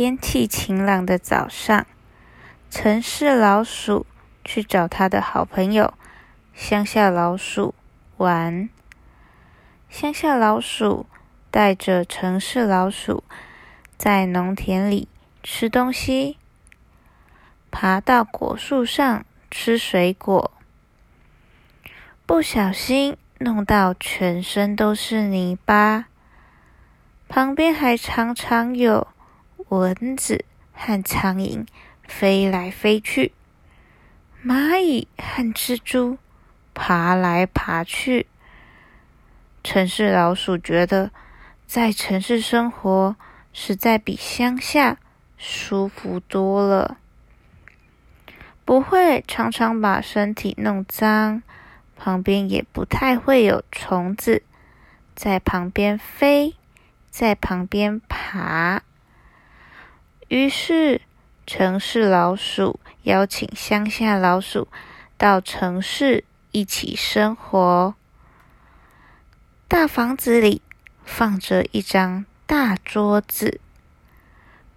天气晴朗的早上，城市老鼠去找他的好朋友乡下老鼠玩。乡下老鼠带着城市老鼠在农田里吃东西，爬到果树上吃水果，不小心弄到全身都是泥巴，旁边还常常有。蚊子和苍蝇飞来飞去，蚂蚁和蜘蛛爬来爬去。城市老鼠觉得在城市生活实在比乡下舒服多了，不会常常把身体弄脏，旁边也不太会有虫子在旁边飞，在旁边爬。于是，城市老鼠邀请乡下老鼠到城市一起生活。大房子里放着一张大桌子，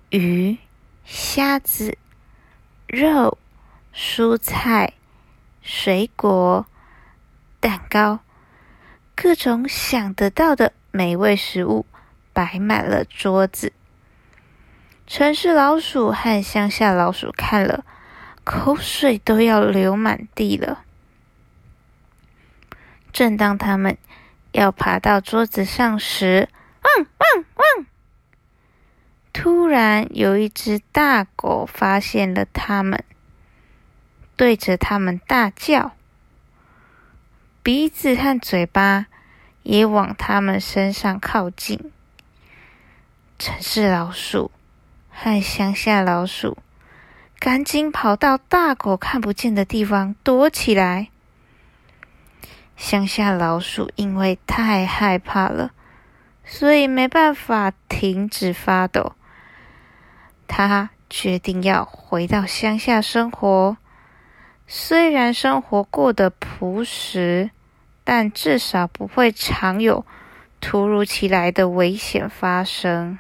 鱼、虾子、肉、蔬菜、水果、蛋糕，各种想得到的美味食物摆满了桌子。城市老鼠和乡下老鼠看了，口水都要流满地了。正当他们要爬到桌子上时，汪汪汪！突然有一只大狗发现了他们，对着他们大叫，鼻子和嘴巴也往他们身上靠近。城市老鼠。和乡下老鼠赶紧跑到大狗看不见的地方躲起来。乡下老鼠因为太害怕了，所以没办法停止发抖。他决定要回到乡下生活。虽然生活过得朴实，但至少不会常有突如其来的危险发生。